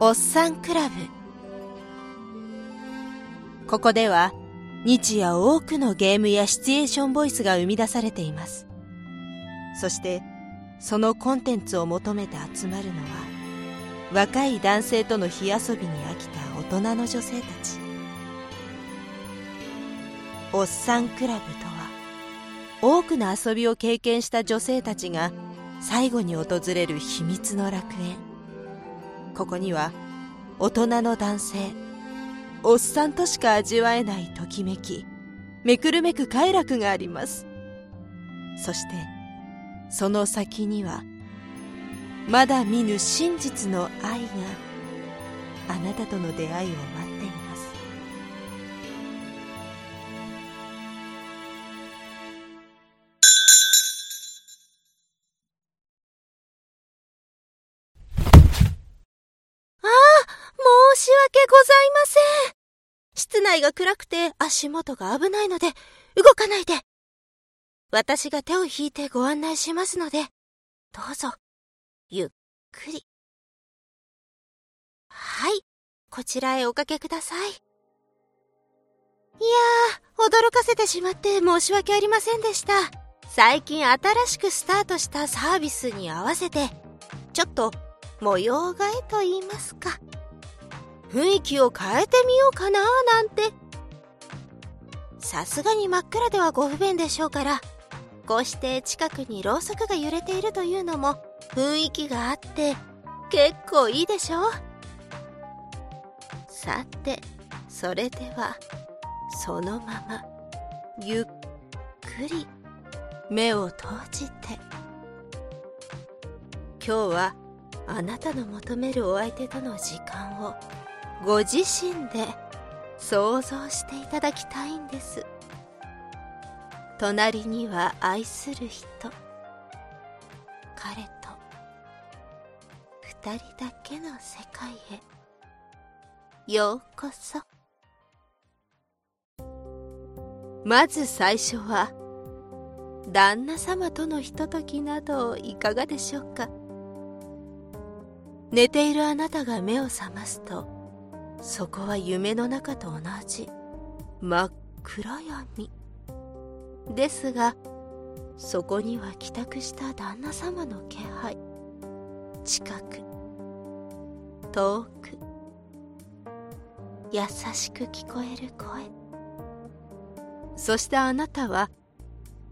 おっさんクラブ。ここでは日夜多くのゲームやシチュエーションボイスが生み出されています。そしてそのコンテンツを求めて集まるのは若い男性との火遊びに飽きた大人の女性たち。おっさんクラブとは多くの遊びを経験した女性たちが最後に訪れる秘密の楽園。ここには大人の男性おっさんとしか味わえないときめきめくるめく快楽があります。そしてその先にはまだ見ぬ真実の愛があなたとの出会いを待って訳ございません。室内が暗くて足元が危ないので動かないで。私が手を引いてご案内しますのでどうぞ。ゆっくり。はい。こちらへおかけください。いやー驚かせてしまって申し訳ありませんでした。最近新しくスタートしたサービスに合わせてちょっと模様替えと言いますか。雰囲気を変えてみようかななんて。さすがに真っ暗ではご不便でしょうからこうして近くにろうそくが揺れているというのも雰囲気があって結構いいでしょう。さてそれではそのままゆっくり目を閉じて。今日はあなたの求めるお相手との時間をご自身で想像していただきたいんです。隣には愛する人。彼と。二人だけの世界へ。ようこそ。まず最初は旦那様とのひとときなどいかがでしょうか。寝ているあなたが目を覚ますとそこは夢の中と同じ。真っ暗闇。ですがそこには帰宅した旦那様の気配。近く。遠く。優しく聞こえる声。そしてあなたは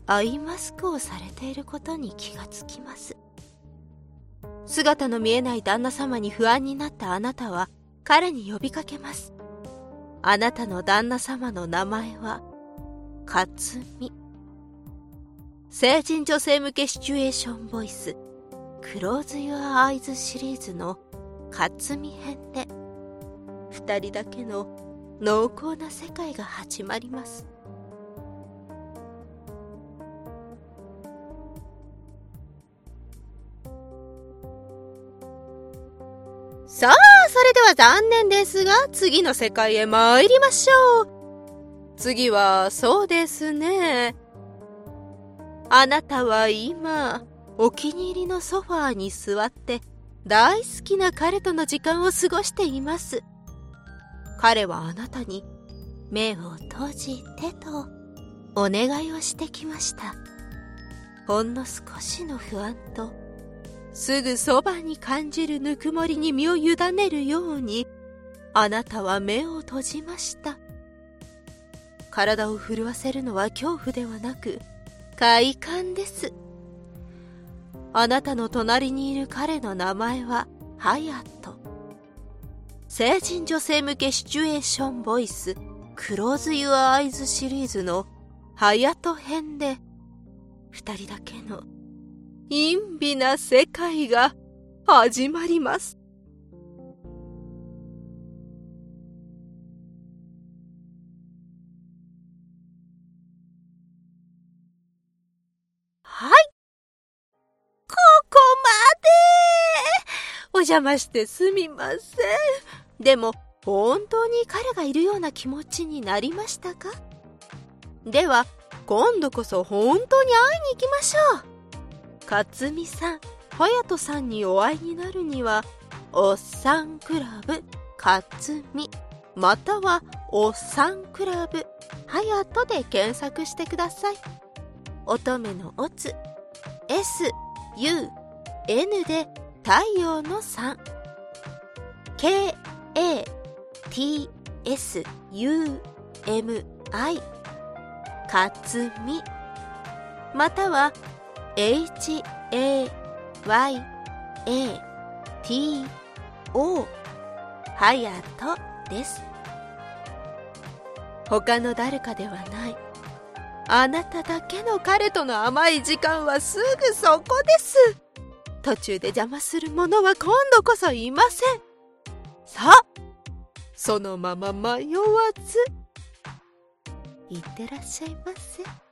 アイマスクをされていることに気がつきます。姿の見えない旦那様に不安になったあなたは彼に呼びかけます。あなたの旦那様の名前は克美。成人女性向けシチュエーションボイス Close Your Eyes シリーズの克美編で二人だけの濃厚な世界が始まります。さあ、それでは残念ですが、次の世界へ参りましょう。次は、そうですね。あなたは今、お気に入りのソファーに座って、大好きな彼との時間を過ごしています。彼はあなたに、目を閉じてと、お願いをしてきました。ほんの少しの不安と、すぐそばに感じるぬくもりに身を委ねるように、あなたは目を閉じました。体を震わせるのは恐怖ではなく、快感です。あなたの隣にいる彼の名前は、ハヤト。成人女性向けシチュエーションボイス、 Close Your Eyes シリーズのハヤト編で、二人だけの淫靡な世界が始まります。はい。ここまでお邪魔してすみません。でも、本当に彼がいるような気持ちになりましたか？では、今度こそ本当に会いに行きましょう。勝美さん隼人さんにお会いになるにはおっさんクラブかつみ。またはおっさんクラブはやとで検索してください。乙女のおつ S U N で太陽の3 K A T S U M I かつみ。または H A Y A T O はやとです。他の誰かではない。あなただけの彼との甘い時間はすぐそこです。途中で邪魔する者は今度こそいません。さあそのまま迷わず。いってらっしゃいませ。